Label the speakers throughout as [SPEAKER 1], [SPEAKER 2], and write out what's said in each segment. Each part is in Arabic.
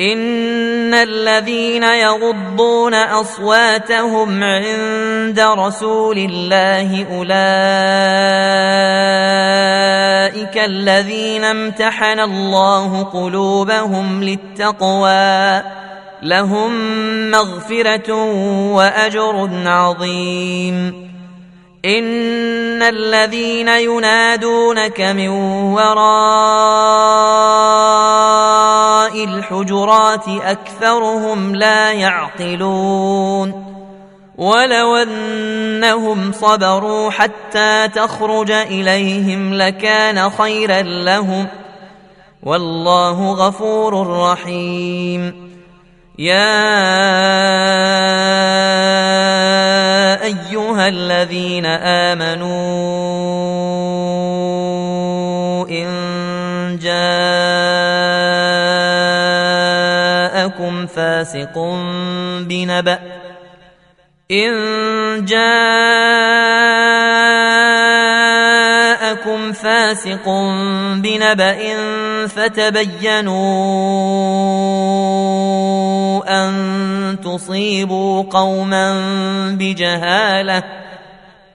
[SPEAKER 1] ان الذين يغضون اصواتهم عند رسول الله اولئك الذين امتحن الله قلوبهم للتقوى لهم مغفره واجر عظيم ان الذين ينادونك من وراء الحجرات اكثرهم لا يعقلون ولو انهم صبروا حتى تخرج اليهم لكان خيرا لهم والله غفور رحيم يا ايها الذين امنوا فاسق بنبأ إن جاءكم فاسق بنبأ فتبينوا أن تصيبوا قوما بجهاله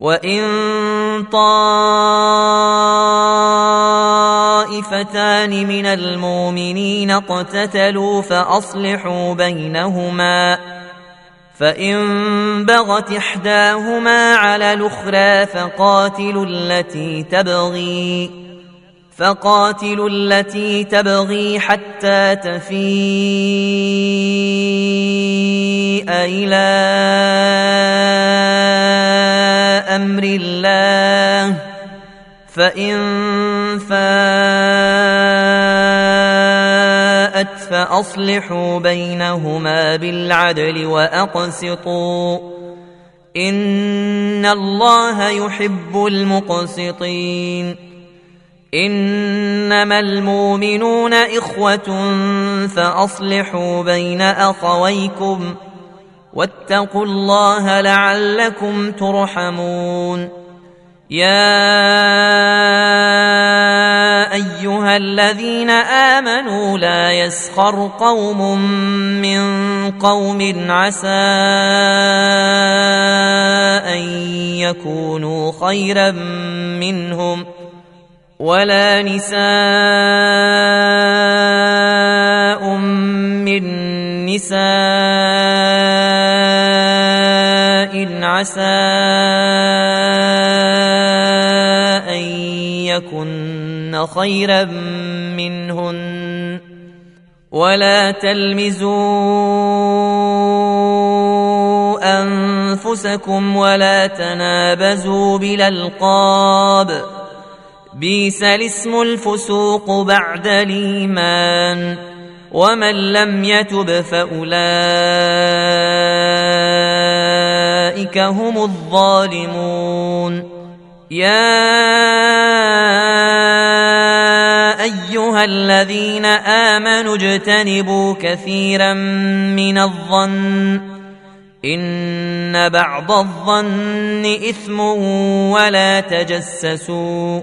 [SPEAKER 1] وان طائفتان من المؤمنين اقتتلوا فاصلحوا بينهما فان بغت احداهما على الاخرى فقاتلوا التي تبغي فقاتلوا التي تبغي حتى تفيء الى امر الله فان فاءت فاصلحوا بينهما بالعدل واقسطوا ان الله يحب المقسطين انما المؤمنون اخوه فاصلحوا بين اخويكم واتقوا الله لعلكم ترحمون يا ايها الذين امنوا لا يسخر قوم من قوم عسى ان يكونوا خيرا منهم ولا نساء من نساء إن عسى أن يكن خيرا منهن ولا تلمزوا أنفسكم ولا تنابزوا بلا القاب بيس الاسم الفسوق بعد الإيمان ومن لم يتب فأولئك أولئك هم الظالمون يا أيها الذين آمنوا اجتنبوا كثيرا من الظن إن بعض الظن إثم ولا تجسسوا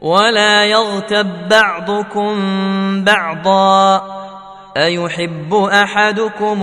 [SPEAKER 1] ولا يغتب بعضكم بعضا أيحب أحدكم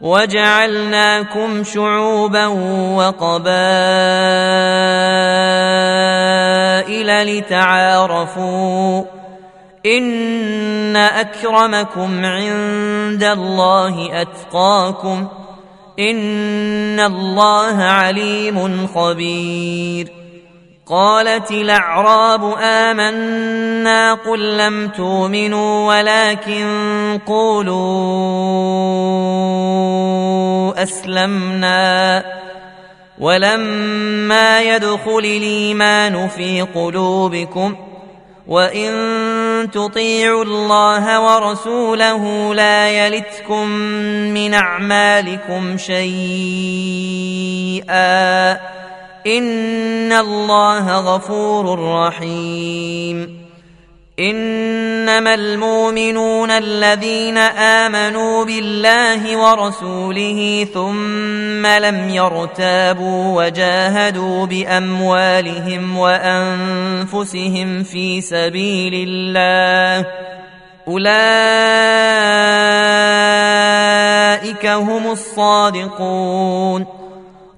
[SPEAKER 1] وجعلناكم شعوبا وقبائل لتعارفوا ان اكرمكم عند الله اتقاكم ان الله عليم خبير قالت الأعراب آمنا قل لم تؤمنوا ولكن قولوا أسلمنا ولما يدخل الإيمان في قلوبكم وإن تطيعوا الله ورسوله لا يلتكم من أعمالكم شيئا ان الله غفور رحيم انما المؤمنون الذين امنوا بالله ورسوله ثم لم يرتابوا وجاهدوا باموالهم وانفسهم في سبيل الله اولئك هم الصادقون